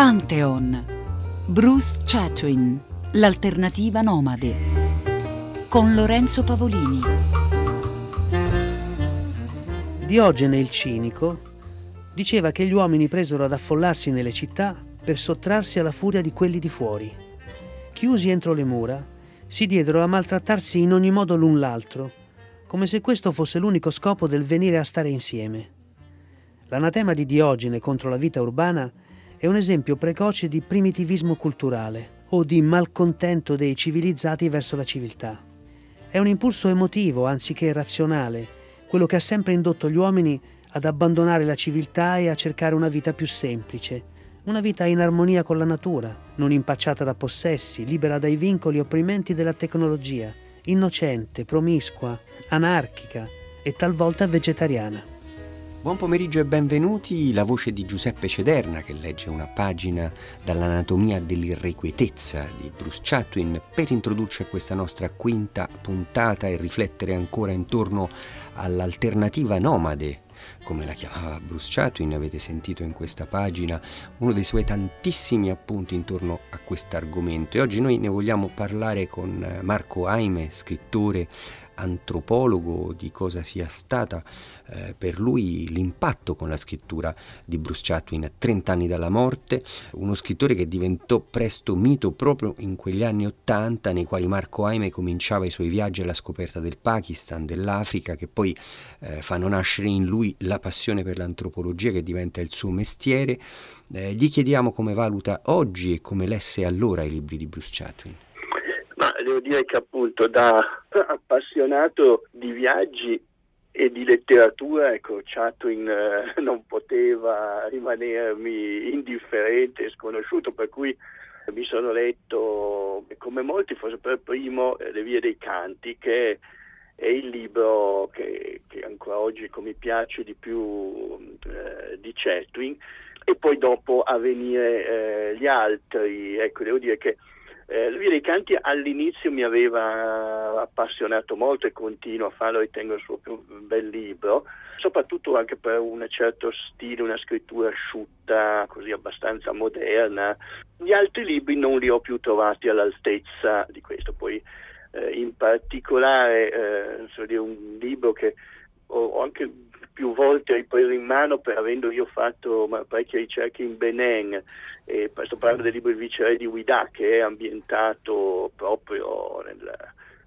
Pantheon. Bruce Chatwin, l'alternativa nomade. Con Lorenzo Pavolini. Diogene il cinico diceva che gli uomini presero ad affollarsi nelle città per sottrarsi alla furia di quelli di fuori. Chiusi entro le mura, si diedero a maltrattarsi in ogni modo l'un l'altro, come se questo fosse l'unico scopo del venire a stare insieme. L'anatema di Diogene contro la vita urbana è un esempio precoce di primitivismo culturale o di malcontento dei civilizzati verso la civiltà. È un impulso emotivo anziché razionale, quello che ha sempre indotto gli uomini ad abbandonare la civiltà e a cercare una vita più semplice, una vita in armonia con la natura, non impacciata da possessi, libera dai vincoli opprimenti della tecnologia, innocente, promiscua, anarchica e talvolta vegetariana. Buon pomeriggio e benvenuti, la voce di Giuseppe Cederna che legge una pagina dall'anatomia dell'irrequietezza di Bruce Chatwin per introdurci a questa nostra quinta puntata e riflettere ancora intorno all'alternativa nomade come la chiamava Bruce Chatwin, avete sentito in questa pagina uno dei suoi tantissimi appunti intorno a questo argomento. E oggi noi ne vogliamo parlare con Marco Aime, scrittore antropologo di cosa sia stata eh, per lui l'impatto con la scrittura di Bruce Chatwin a 30 anni dalla morte, uno scrittore che diventò presto mito proprio in quegli anni 80 nei quali Marco Aime cominciava i suoi viaggi alla scoperta del Pakistan, dell'Africa, che poi eh, fanno nascere in lui la passione per l'antropologia che diventa il suo mestiere. Eh, gli chiediamo come valuta oggi e come lesse allora i libri di Bruce Chatwin. Ma devo dire che appunto da appassionato di viaggi e di letteratura, ecco, Chatwin eh, non poteva rimanermi indifferente e sconosciuto, per cui mi sono letto, come molti, forse per primo, eh, Le vie dei canti, che è il libro che, che ancora oggi mi piace di più eh, di Chatwin, e poi dopo a venire eh, gli altri. Ecco, devo dire che eh, dei Canti all'inizio mi aveva appassionato molto e continuo a farlo, ritengo il suo più bel libro, soprattutto anche per un certo stile, una scrittura asciutta, così abbastanza moderna. Gli altri libri non li ho più trovati all'altezza di questo, poi eh, in particolare eh, so dire, un libro che ho anche più volte ripreso in mano per avendo io fatto parecchie ricerche in Benin e sto parlando del libro Il viceré di Ouida che è ambientato proprio nella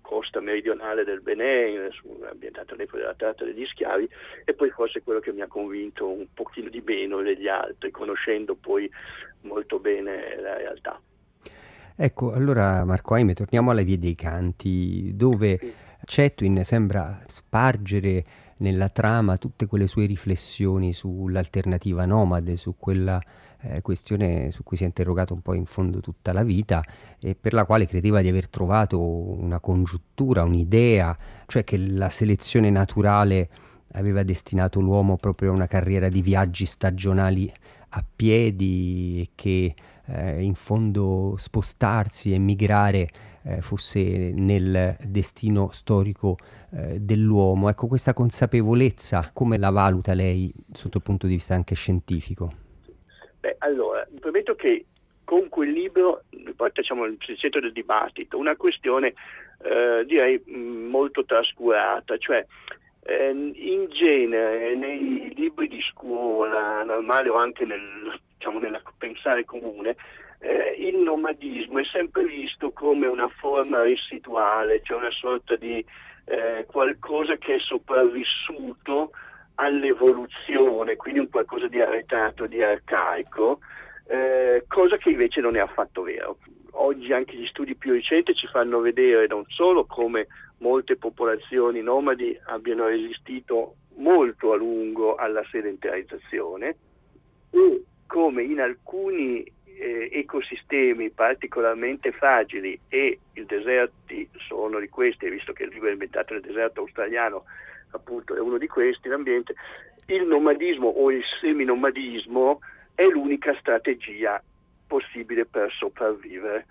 costa meridionale del Benin, ambientato all'epoca della tratta degli schiavi e poi forse quello che mi ha convinto un pochino di meno degli altri, conoscendo poi molto bene la realtà. Ecco, allora Marco Aime, torniamo alle vie dei canti, dove sì. Cetwin sembra spargere nella trama tutte quelle sue riflessioni sull'alternativa nomade, su quella eh, questione su cui si è interrogato un po' in fondo tutta la vita e per la quale credeva di aver trovato una congiuntura, un'idea, cioè che la selezione naturale aveva destinato l'uomo proprio a una carriera di viaggi stagionali a piedi e che eh, in fondo spostarsi e migrare eh, fosse nel destino storico eh, dell'uomo. Ecco, questa consapevolezza come la valuta lei sotto il punto di vista anche scientifico? Beh, allora, premetto che con quel libro, poi facciamo il centro del dibattito, una questione eh, direi molto trascurata, cioè in genere nei libri di scuola normale o anche nel, diciamo, nel pensare comune, eh, il nomadismo è sempre visto come una forma residuale, cioè una sorta di eh, qualcosa che è sopravvissuto all'evoluzione, quindi un qualcosa di arretrato, di arcaico, eh, cosa che invece non è affatto vero. Oggi anche gli studi più recenti ci fanno vedere non solo come molte popolazioni nomadi abbiano resistito molto a lungo alla sedentarizzazione e come in alcuni eh, ecosistemi particolarmente fragili e i deserti sono di questi, visto che il libro inventato nel deserto australiano, appunto è uno di questi, l'ambiente, il nomadismo o il seminomadismo è l'unica strategia possibile per sopravvivere.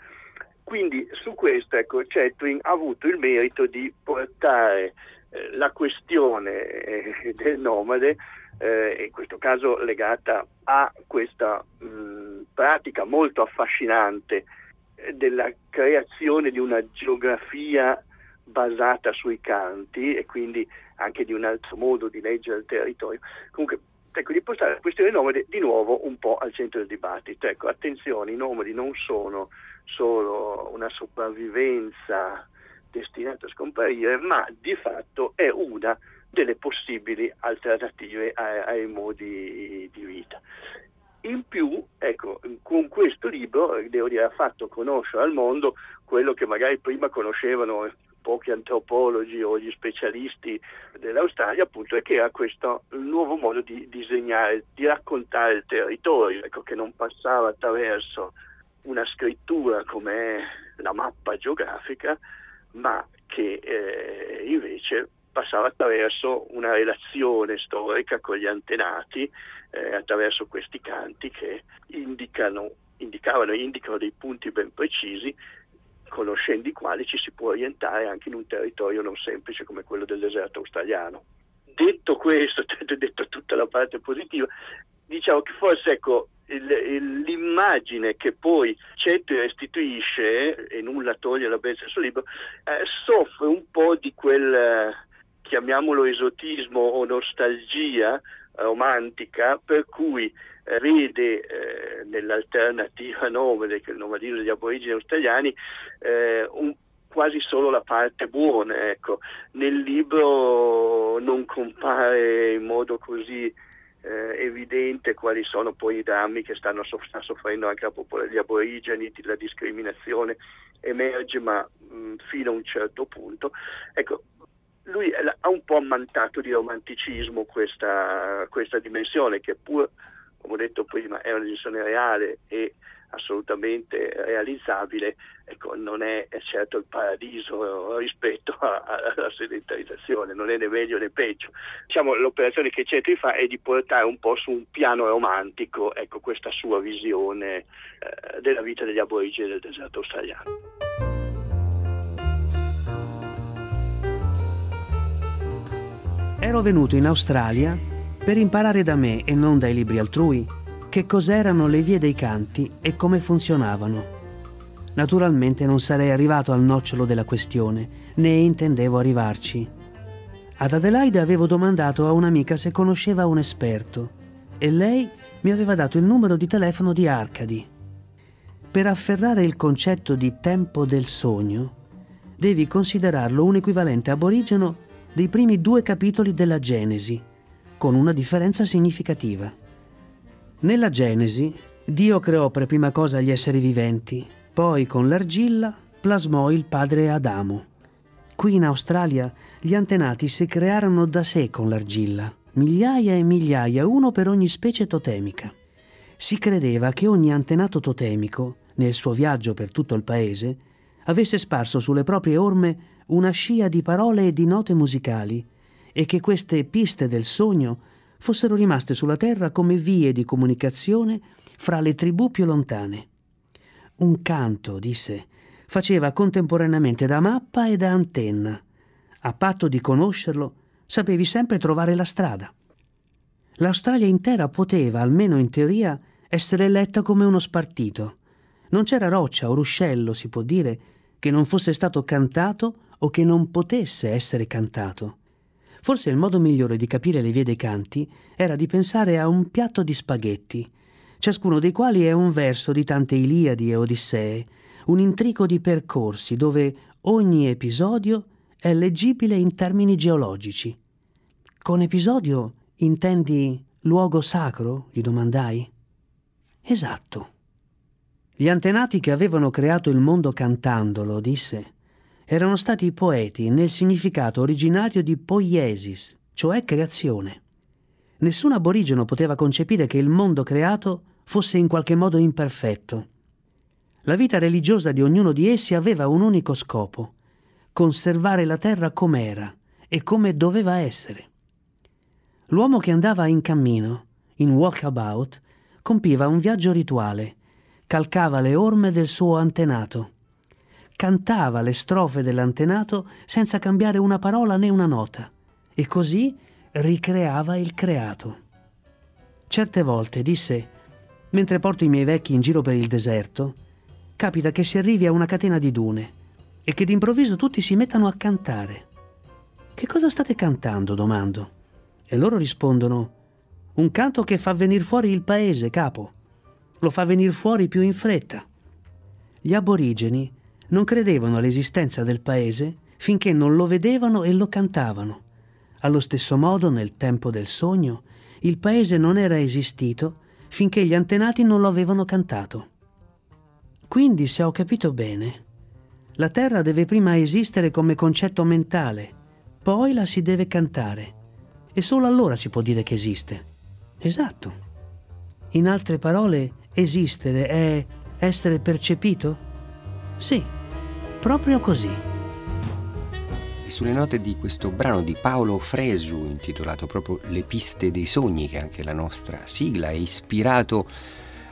Quindi su questo ecco, Chetwin ha avuto il merito di portare eh, la questione eh, del nomade, eh, in questo caso legata a questa mh, pratica molto affascinante eh, della creazione di una geografia basata sui canti e quindi anche di un altro modo di leggere il territorio. Comunque, ecco, di portare la questione nomade di nuovo un po' al centro del dibattito. Ecco, attenzione, i nomadi non sono solo una sopravvivenza destinata a scomparire, ma di fatto è una delle possibili alternative ai, ai modi di vita. In più, ecco, con questo libro, devo dire, ha fatto conoscere al mondo quello che magari prima conoscevano pochi antropologi o gli specialisti dell'Australia, appunto, è che era questo nuovo modo di disegnare, di raccontare il territorio, ecco, che non passava attraverso una scrittura come la mappa geografica, ma che eh, invece passava attraverso una relazione storica con gli antenati, eh, attraverso questi canti che indicano, indicavano e indicano dei punti ben precisi, conoscendo i quali ci si può orientare anche in un territorio non semplice come quello del deserto australiano. Detto questo, detto tutta la parte positiva, diciamo che forse ecco, l'immagine che poi Cetri restituisce, e nulla toglie la bellezza del suo libro, eh, soffre un po' di quel, eh, chiamiamolo esotismo o nostalgia romantica, per cui vede eh, nell'alternativa nomade, che è il nomadismo degli aborigeni australiani, eh, un, quasi solo la parte buona. Ecco. Nel libro non compare in modo così eh, evidente quali sono poi i drammi che stanno soff- sta soffrendo anche la popol- gli aborigeni, la discriminazione emerge ma mh, fino a un certo punto. Ecco, lui ha un po' ammantato di romanticismo questa, questa dimensione che pur, come ho detto prima, è una dimensione reale e assolutamente realizzabile, ecco, non è, certo il paradiso rispetto alla sedentarizzazione, non è né meglio né peggio. Diciamo, l'operazione che Cetri fa è di portare un po' su un piano romantico ecco, questa sua visione eh, della vita degli aborigeni del deserto australiano. Ero venuto in Australia per imparare da me e non dai libri altrui che cos'erano le vie dei canti e come funzionavano. Naturalmente non sarei arrivato al nocciolo della questione, né intendevo arrivarci. Ad Adelaide avevo domandato a un'amica se conosceva un esperto e lei mi aveva dato il numero di telefono di Arcadi. Per afferrare il concetto di tempo del sogno, devi considerarlo un equivalente aborigeno dei primi due capitoli della Genesi, con una differenza significativa. Nella Genesi, Dio creò per prima cosa gli esseri viventi, poi con l'argilla plasmò il padre Adamo. Qui in Australia gli antenati si crearono da sé con l'argilla, migliaia e migliaia, uno per ogni specie totemica. Si credeva che ogni antenato totemico, nel suo viaggio per tutto il paese, avesse sparso sulle proprie orme una scia di parole e di note musicali e che queste piste del sogno fossero rimaste sulla terra come vie di comunicazione fra le tribù più lontane. Un canto, disse, faceva contemporaneamente da mappa e da antenna. A patto di conoscerlo, sapevi sempre trovare la strada. L'Australia intera poteva, almeno in teoria, essere letta come uno spartito. Non c'era roccia o ruscello, si può dire, che non fosse stato cantato o che non potesse essere cantato. Forse il modo migliore di capire le vie dei canti era di pensare a un piatto di spaghetti, ciascuno dei quali è un verso di tante Iliadi e Odissee, un intrico di percorsi dove ogni episodio è leggibile in termini geologici. Con episodio intendi luogo sacro? gli domandai. Esatto. Gli antenati che avevano creato il mondo cantandolo, disse, erano stati poeti nel significato originario di poiesis, cioè creazione. Nessun aborigeno poteva concepire che il mondo creato fosse in qualche modo imperfetto. La vita religiosa di ognuno di essi aveva un unico scopo, conservare la terra com'era e come doveva essere. L'uomo che andava in cammino, in walkabout, compiva un viaggio rituale, calcava le orme del suo antenato cantava le strofe dell'antenato senza cambiare una parola né una nota e così ricreava il creato. Certe volte disse Mentre porto i miei vecchi in giro per il deserto, capita che si arrivi a una catena di dune e che d'improvviso tutti si mettano a cantare. Che cosa state cantando? domando. E loro rispondono: Un canto che fa venire fuori il paese, capo. Lo fa venire fuori più in fretta. Gli aborigeni non credevano all'esistenza del paese finché non lo vedevano e lo cantavano. Allo stesso modo, nel tempo del sogno, il paese non era esistito finché gli antenati non lo avevano cantato. Quindi, se ho capito bene, la Terra deve prima esistere come concetto mentale, poi la si deve cantare e solo allora si può dire che esiste. Esatto. In altre parole, esistere è essere percepito? Sì, proprio così. E sulle note di questo brano di Paolo Fresu, intitolato proprio Le piste dei sogni, che è anche la nostra sigla, è ispirato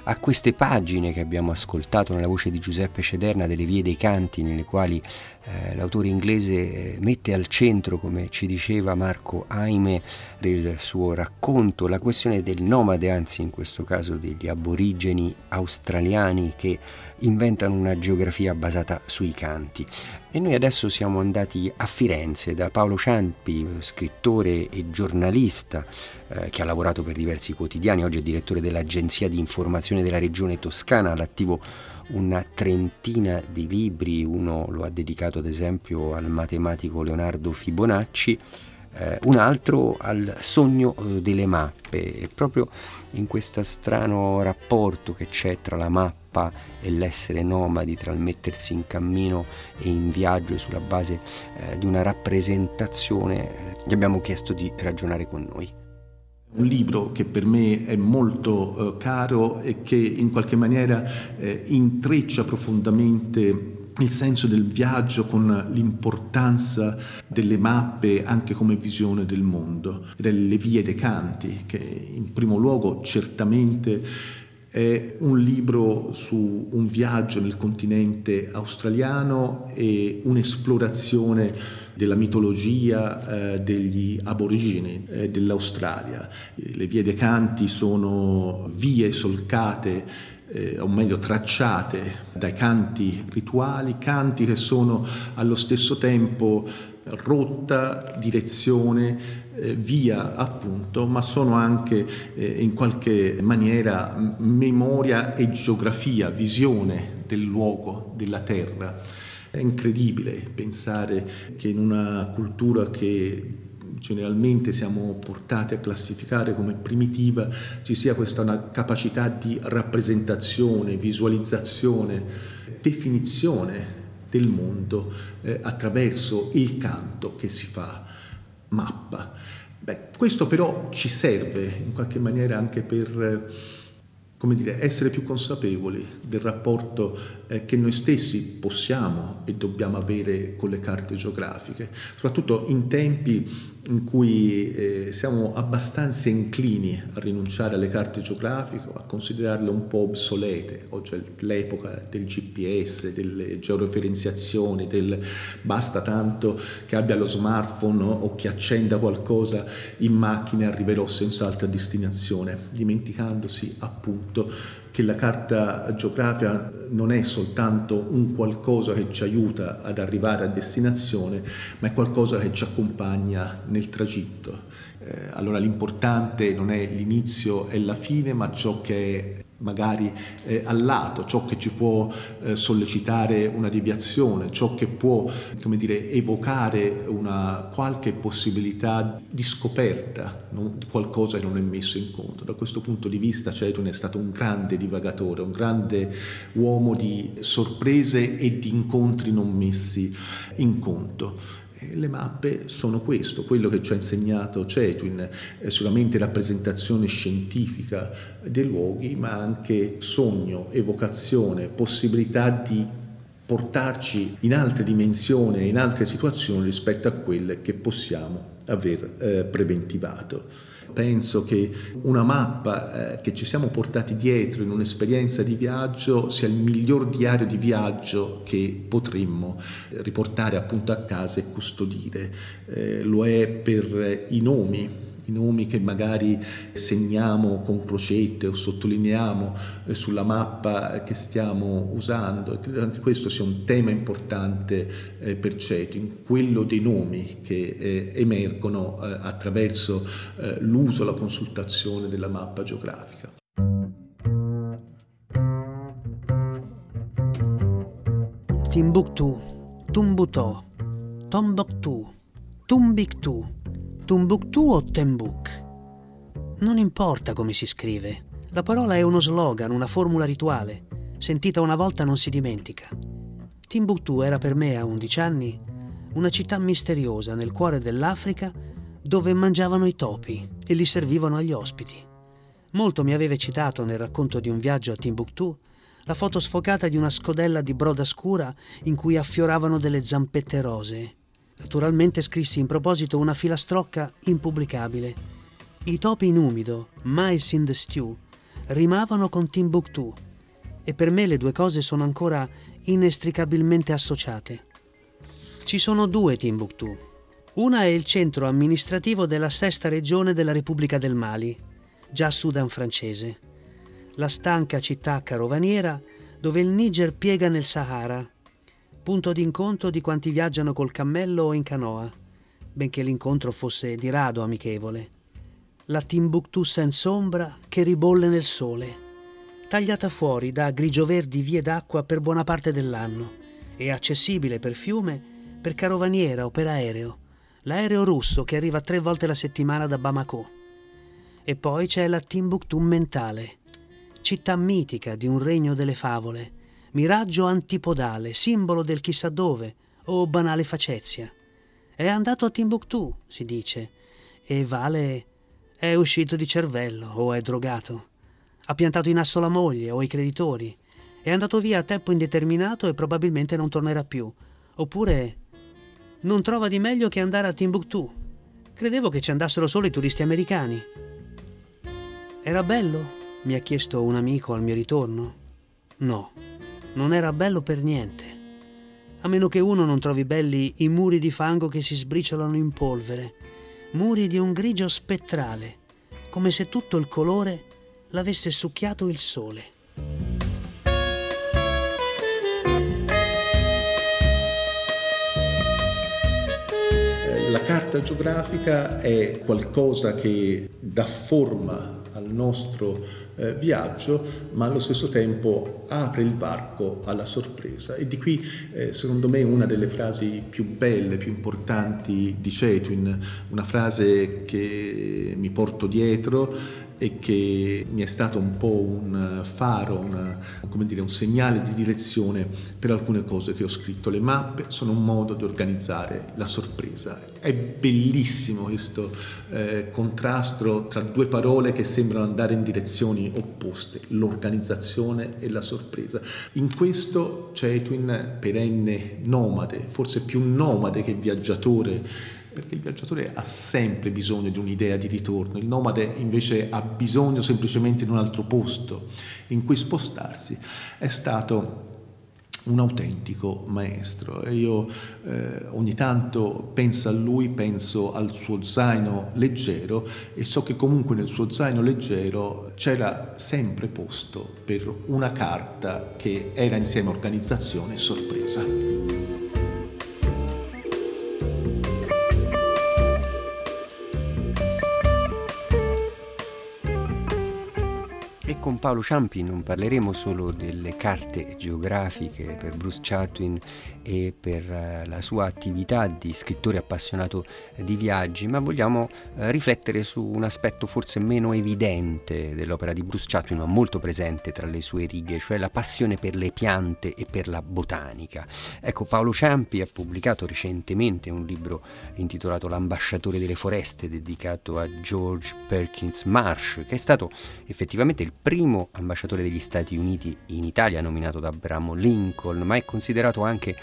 a queste pagine che abbiamo ascoltato nella voce di Giuseppe Cederna delle vie dei canti, nelle quali eh, l'autore inglese eh, mette al centro, come ci diceva Marco Aime, del suo racconto, la questione del nomade, anzi in questo caso degli aborigeni australiani che inventano una geografia basata sui canti. E noi adesso siamo andati a Firenze da Paolo Ciampi, scrittore e giornalista eh, che ha lavorato per diversi quotidiani, oggi è direttore dell'agenzia di informazione della regione toscana, all'attivo una trentina di libri, uno lo ha dedicato ad esempio al matematico Leonardo Fibonacci, eh, un altro al sogno eh, delle mappe e proprio in questo strano rapporto che c'è tra la mappa e l'essere nomadi, tra il mettersi in cammino e in viaggio sulla base eh, di una rappresentazione, eh, gli abbiamo chiesto di ragionare con noi. Un libro che per me è molto eh, caro e che in qualche maniera eh, intreccia profondamente il senso del viaggio con l'importanza delle mappe anche come visione del mondo, delle vie dei canti, che in primo luogo certamente è un libro su un viaggio nel continente australiano e un'esplorazione della mitologia eh, degli aborigeni eh, dell'Australia. Le vie dei canti sono vie solcate eh, o meglio tracciate dai canti rituali, canti che sono allo stesso tempo rotta, direzione, via appunto, ma sono anche eh, in qualche maniera memoria e geografia, visione del luogo, della terra. È incredibile pensare che in una cultura che generalmente siamo portati a classificare come primitiva ci sia questa capacità di rappresentazione, visualizzazione, definizione del mondo eh, attraverso il canto che si fa mappa. Beh, questo però ci serve in qualche maniera anche per come dire, essere più consapevoli del rapporto eh, che noi stessi possiamo e dobbiamo avere con le carte geografiche, soprattutto in tempi in cui eh, siamo abbastanza inclini a rinunciare alle carte geografiche, a considerarle un po' obsolete. Oggi è l'epoca del GPS, delle georeferenziazioni, del basta tanto che abbia lo smartphone o che accenda qualcosa in macchina e arriverò senz'altro a destinazione, dimenticandosi appunto che la carta geografica non è soltanto un qualcosa che ci aiuta ad arrivare a destinazione, ma è qualcosa che ci accompagna nel tragitto. Eh, allora l'importante non è l'inizio e la fine, ma ciò che è magari eh, al lato, ciò che ci può eh, sollecitare una deviazione, ciò che può dire, evocare una qualche possibilità di scoperta di qualcosa che non è messo in conto. Da questo punto di vista Cetun è stato un grande divagatore, un grande uomo di sorprese e di incontri non messi in conto. Le mappe sono questo, quello che ci ha insegnato Cetwin, è solamente rappresentazione scientifica dei luoghi, ma anche sogno, evocazione, possibilità di portarci in altre dimensioni, in altre situazioni rispetto a quelle che possiamo aver eh, preventivato. Penso che una mappa eh, che ci siamo portati dietro in un'esperienza di viaggio sia il miglior diario di viaggio che potremmo eh, riportare appunto a casa e custodire. Eh, lo è per i nomi, i nomi che magari segniamo con crocette o sottolineiamo eh, sulla mappa che stiamo usando. E credo anche questo sia un tema importante eh, per Cetin, quello dei nomi che eh, emergono attraverso l'uso, la consultazione della mappa geografica. Timbuktu, Tumbutò, Tombouctou, Tumbictu, Tumbuktu o Tembuk. Non importa come si scrive, la parola è uno slogan, una formula rituale. Sentita una volta non si dimentica. Timbuktu era per me a 11 anni una città misteriosa nel cuore dell'Africa dove mangiavano i topi e li servivano agli ospiti. Molto mi aveva citato nel racconto di un viaggio a Timbuktu la foto sfocata di una scodella di broda scura in cui affioravano delle zampette rosee. Naturalmente scrissi in proposito una filastrocca impubblicabile. I topi in umido, mice in the stew, rimavano con Timbuktu e per me le due cose sono ancora inestricabilmente associate. Ci sono due Timbuktu. Una è il centro amministrativo della sesta regione della Repubblica del Mali, già Sudan francese la stanca città carovaniera dove il Niger piega nel Sahara, punto d'incontro di quanti viaggiano col cammello o in canoa, benché l'incontro fosse di rado amichevole. La Timbuktu senza ombra che ribolle nel sole, tagliata fuori da grigio-verdi vie d'acqua per buona parte dell'anno e accessibile per fiume, per carovaniera o per aereo, l'aereo russo che arriva tre volte la settimana da Bamako. E poi c'è la Timbuktu mentale, città mitica di un regno delle favole, miraggio antipodale, simbolo del chissà dove o banale facezia. È andato a Timbuktu, si dice, e Vale è uscito di cervello o è drogato. Ha piantato in asso la moglie o i creditori. È andato via a tempo indeterminato e probabilmente non tornerà più. Oppure non trova di meglio che andare a Timbuktu. Credevo che ci andassero solo i turisti americani. Era bello? mi ha chiesto un amico al mio ritorno? No, non era bello per niente. A meno che uno non trovi belli i muri di fango che si sbriciolano in polvere, muri di un grigio spettrale, come se tutto il colore l'avesse succhiato il sole. La carta geografica è qualcosa che dà forma al nostro eh, viaggio, ma allo stesso tempo apre il varco alla sorpresa. E di qui, eh, secondo me, una delle frasi più belle, più importanti di Cetwin, una frase che mi porto dietro e che mi è stato un po' un faro, una, dire, un segnale di direzione per alcune cose che ho scritto. Le mappe sono un modo di organizzare la sorpresa. È bellissimo questo eh, contrasto tra due parole che sembrano andare in direzioni opposte, l'organizzazione e la sorpresa. In questo Cetwin, perenne nomade, forse più nomade che viaggiatore, perché il viaggiatore ha sempre bisogno di un'idea di ritorno, il nomade invece ha bisogno semplicemente di un altro posto in cui spostarsi, è stato un autentico maestro e io eh, ogni tanto penso a lui, penso al suo zaino leggero e so che comunque nel suo zaino leggero c'era sempre posto per una carta che era insieme organizzazione e sorpresa. Con Paolo Ciampi non parleremo solo delle carte geografiche per Bruce Chatwin e per eh, la sua attività di scrittore appassionato di viaggi, ma vogliamo eh, riflettere su un aspetto forse meno evidente dell'opera di Bruce Chatwin, ma molto presente tra le sue righe, cioè la passione per le piante e per la botanica. Ecco, Paolo Ciampi ha pubblicato recentemente un libro intitolato L'ambasciatore delle foreste, dedicato a George Perkins Marsh, che è stato effettivamente il primo ambasciatore degli Stati Uniti in Italia, nominato da Abramo Lincoln, ma è considerato anche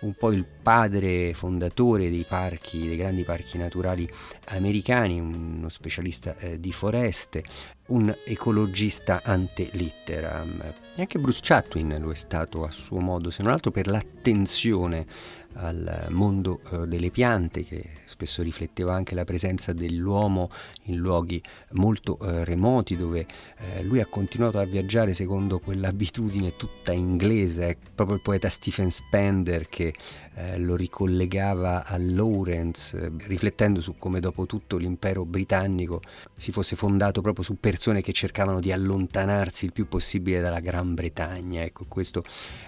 un po' il padre fondatore dei parchi, dei grandi parchi naturali americani, uno specialista eh, di foreste, un ecologista ante litteram. E anche Bruce Chatwin lo è stato a suo modo, se non altro per l'attenzione al mondo eh, delle piante che spesso rifletteva anche la presenza dell'uomo in luoghi molto eh, remoti dove eh, lui ha continuato a viaggiare secondo quell'abitudine tutta inglese, è proprio il poeta Stephen Spender che eh, lo ricollegava a Lawrence, eh, riflettendo su come dopo tutto l'impero britannico si fosse fondato proprio su persone che cercavano di allontanarsi il più possibile dalla Gran Bretagna. Ecco, questo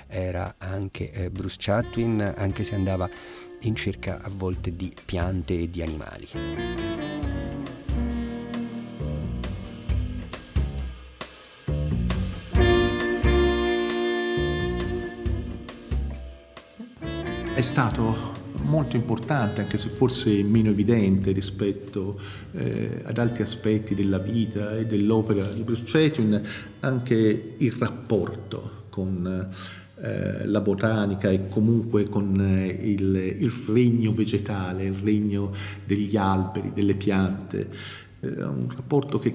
era anche eh, Bruce Chatwin, anche se andava in cerca a volte di piante e di animali. È stato molto importante, anche se forse meno evidente rispetto eh, ad altri aspetti della vita e dell'opera di Bruce Chatwin, anche il rapporto con eh, la botanica e comunque con eh, il, il, regno vegetale, il regno degli alberi, delle piante. Eh, un rapporto che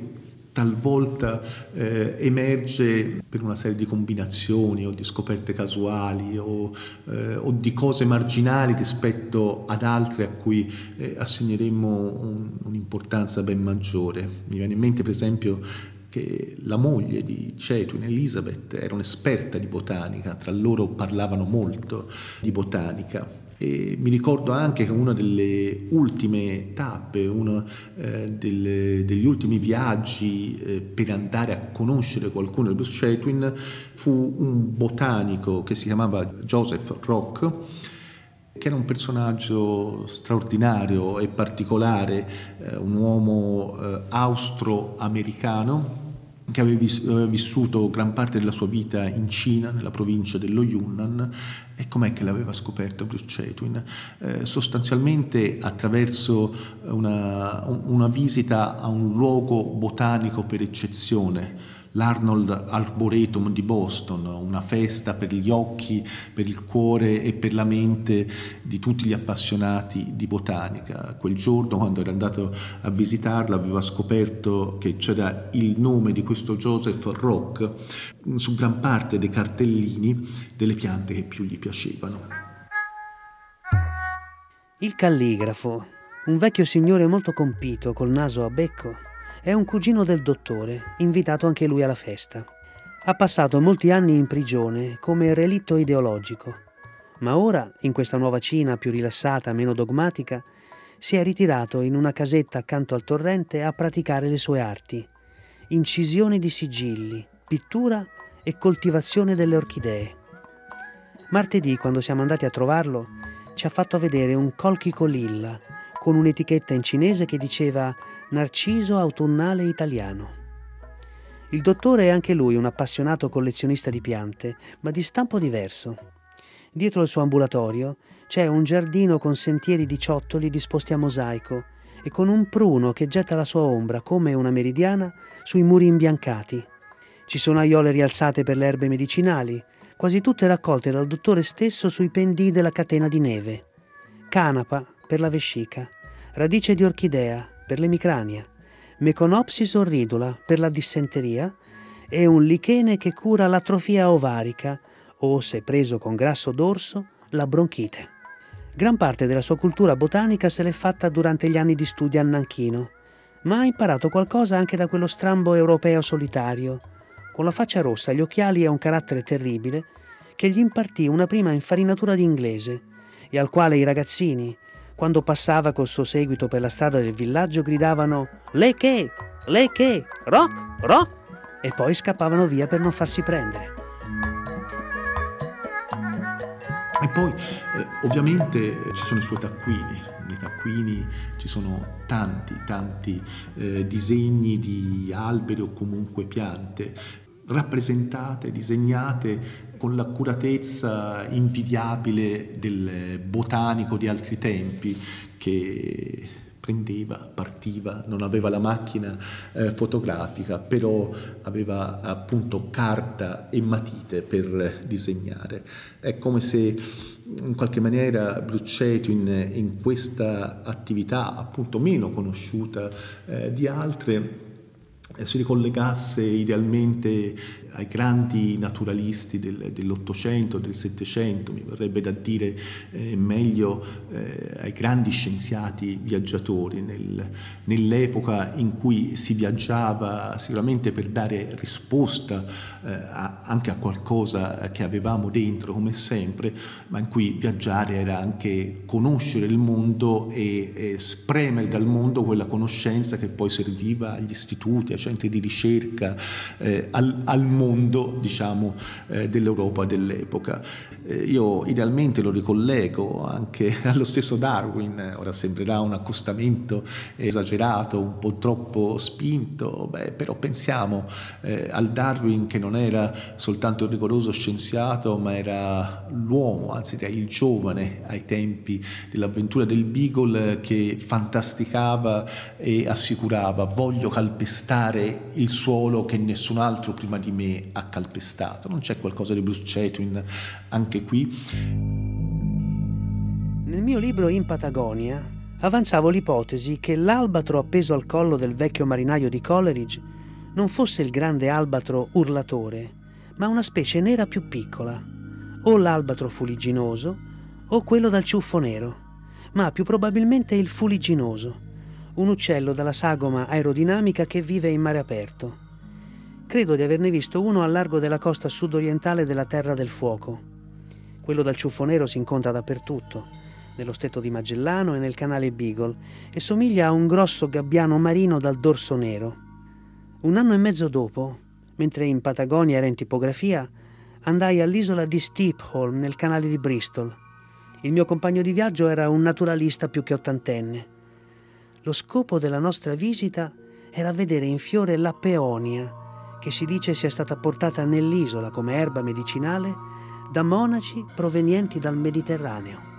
talvolta eh, emerge per una serie di combinazioni o di scoperte casuali o, eh, o di cose marginali rispetto ad altre a cui eh, assegneremmo un, un'importanza ben maggiore. Mi viene in mente per esempio che la moglie di Cetwin, Elizabeth, era un'esperta di botanica, tra loro parlavano molto di botanica. E mi ricordo anche che una delle ultime tappe, uno eh, delle, degli ultimi viaggi eh, per andare a conoscere qualcuno di Bruce Cetwin fu un botanico che si chiamava Joseph Rock, che era un personaggio straordinario e particolare, eh, un uomo eh, austro-americano che aveva vissuto gran parte della sua vita in Cina, nella provincia dello Yunnan, e com'è che l'aveva scoperto Bruce Chatwin? Eh, sostanzialmente attraverso una, una visita a un luogo botanico per eccezione, l'Arnold Arboretum di Boston, una festa per gli occhi, per il cuore e per la mente di tutti gli appassionati di botanica. Quel giorno, quando era andato a visitarla, aveva scoperto che c'era il nome di questo Joseph Rock su gran parte dei cartellini delle piante che più gli piacevano. Il calligrafo, un vecchio signore molto compito col naso a becco, è un cugino del dottore, invitato anche lui alla festa. Ha passato molti anni in prigione come relitto ideologico, ma ora, in questa nuova Cina più rilassata, meno dogmatica, si è ritirato in una casetta accanto al torrente a praticare le sue arti, incisione di sigilli, pittura e coltivazione delle orchidee. Martedì, quando siamo andati a trovarlo, ci ha fatto vedere un colchico lilla con un'etichetta in cinese che diceva Narciso autunnale italiano. Il dottore è anche lui un appassionato collezionista di piante, ma di stampo diverso. Dietro il suo ambulatorio c'è un giardino con sentieri di ciottoli disposti a mosaico e con un pruno che getta la sua ombra come una meridiana sui muri imbiancati. Ci sono aiole rialzate per le erbe medicinali, quasi tutte raccolte dal dottore stesso sui pendii della catena di neve. Canapa per la vescica, radice di orchidea per l'emicrania, Meconopsis orridula per la dissenteria e un lichene che cura l'atrofia ovarica o, se preso con grasso d'orso, la bronchite. Gran parte della sua cultura botanica se l'è fatta durante gli anni di studio a Nanchino, ma ha imparato qualcosa anche da quello strambo europeo solitario, con la faccia rossa, gli occhiali e un carattere terribile, che gli impartì una prima infarinatura di inglese e al quale i ragazzini, quando passava col suo seguito per la strada del villaggio, gridavano Le che? Le che? Rock? Rock? E poi scappavano via per non farsi prendere. E poi eh, ovviamente ci sono i suoi taccuini, nei taccuini ci sono tanti, tanti eh, disegni di alberi o comunque piante rappresentate, disegnate con l'accuratezza invidiabile del botanico di altri tempi che prendeva, partiva, non aveva la macchina eh, fotografica, però aveva appunto carta e matite per disegnare. È come se in qualche maniera Bruccetto in, in questa attività appunto meno conosciuta eh, di altre eh, si ricollegasse idealmente ai grandi naturalisti del, dell'Ottocento, del Settecento, mi verrebbe da dire eh, meglio eh, ai grandi scienziati viaggiatori, nel, nell'epoca in cui si viaggiava sicuramente per dare risposta eh, a, anche a qualcosa che avevamo dentro come sempre, ma in cui viaggiare era anche conoscere il mondo e, e spremere dal mondo quella conoscenza che poi serviva agli istituti, ai centri di ricerca, eh, al, al mondo mondo diciamo, eh, dell'Europa dell'epoca. Eh, io idealmente lo ricollego anche allo stesso Darwin, ora sembrerà un accostamento esagerato, un po' troppo spinto, beh, però pensiamo eh, al Darwin che non era soltanto un rigoroso scienziato, ma era l'uomo, anzi direi il giovane ai tempi dell'avventura del Beagle che fantasticava e assicurava voglio calpestare il suolo che nessun altro prima di me ha calpestato. Non c'è qualcosa di Bruce Chatwin anche qui? Nel mio libro In Patagonia avanzavo l'ipotesi che l'albatro appeso al collo del vecchio marinaio di Coleridge non fosse il grande albatro urlatore, ma una specie nera più piccola, o l'albatro fuliginoso o quello dal ciuffo nero, ma più probabilmente il fuliginoso, un uccello dalla sagoma aerodinamica che vive in mare aperto. Credo di averne visto uno al largo della costa sudorientale della Terra del Fuoco. Quello dal ciuffo nero si incontra dappertutto, nello stretto di Magellano e nel canale Beagle, e somiglia a un grosso gabbiano marino dal dorso nero. Un anno e mezzo dopo, mentre in Patagonia era in tipografia, andai all'isola di Steepholm nel canale di Bristol. Il mio compagno di viaggio era un naturalista più che ottantenne. Lo scopo della nostra visita era vedere in fiore la peonia, che si dice sia stata portata nell'isola come erba medicinale da monaci provenienti dal Mediterraneo.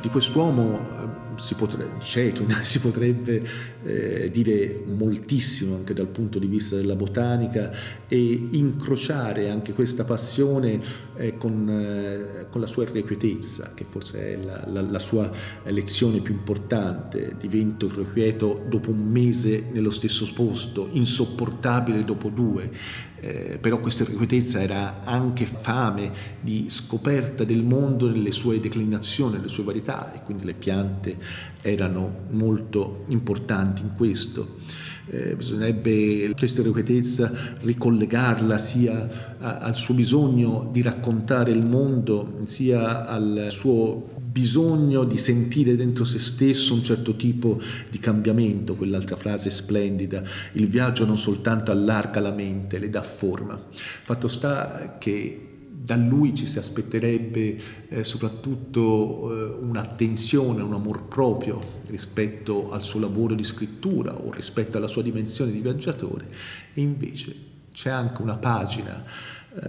Di quest'uomo si potrebbe, Cetun, si potrebbe eh, dire moltissimo anche dal punto di vista della botanica e incrociare anche questa passione eh, con, eh, con, la sua irrequietezza, che forse è la, la, la, sua lezione più importante. Divento irrequieto dopo un mese nello stesso posto, insopportabile dopo due. Eh, però questa irrequietezza era anche fame di scoperta del mondo nelle sue declinazioni, nelle sue varietà e quindi le piante erano molto importanti in questo. Eh, bisognerebbe questa irrequietezza ricollegarla sia a, al suo bisogno di raccontare il mondo, sia al suo bisogno di sentire dentro se stesso un certo tipo di cambiamento, quell'altra frase splendida, il viaggio non soltanto allarga la mente, le dà forma. Fatto sta che da lui ci si aspetterebbe eh, soprattutto eh, un'attenzione, un amor proprio rispetto al suo lavoro di scrittura o rispetto alla sua dimensione di viaggiatore e invece c'è anche una pagina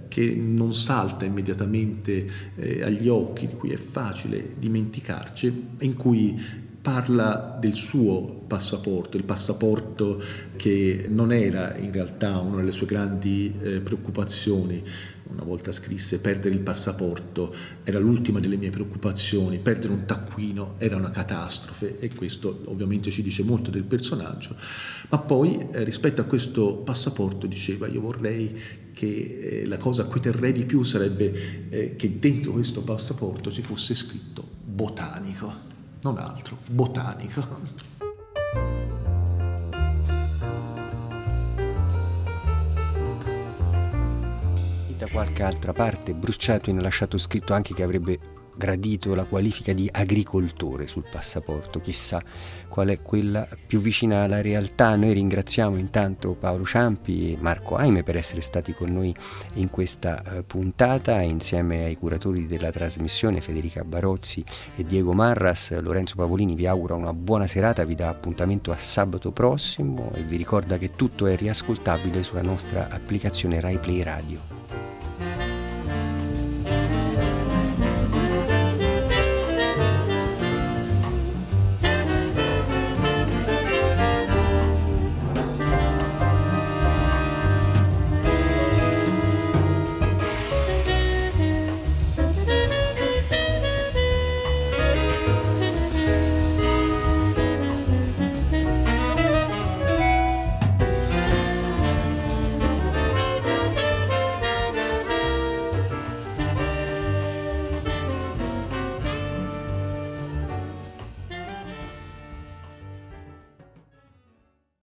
che non salta immediatamente eh, agli occhi, di cui è facile dimenticarci, in cui parla del suo passaporto, il passaporto che non era in realtà una delle sue grandi eh, preoccupazioni. Una volta scrisse perdere il passaporto era l'ultima delle mie preoccupazioni, perdere un taccuino era una catastrofe e questo ovviamente ci dice molto del personaggio, ma poi eh, rispetto a questo passaporto diceva io vorrei che eh, la cosa a cui terrei di più sarebbe eh, che dentro questo passaporto ci fosse scritto botanico non altro, botanico. Da qualche altra parte Bruce Chatwin ha lasciato scritto anche che avrebbe gradito la qualifica di agricoltore sul passaporto, chissà qual è quella più vicina alla realtà. Noi ringraziamo intanto Paolo Ciampi e Marco Aime per essere stati con noi in questa eh, puntata, insieme ai curatori della trasmissione Federica Barozzi e Diego Marras. Lorenzo Pavolini vi augura una buona serata, vi dà appuntamento a sabato prossimo e vi ricorda che tutto è riascoltabile sulla nostra applicazione RaiPlay Radio.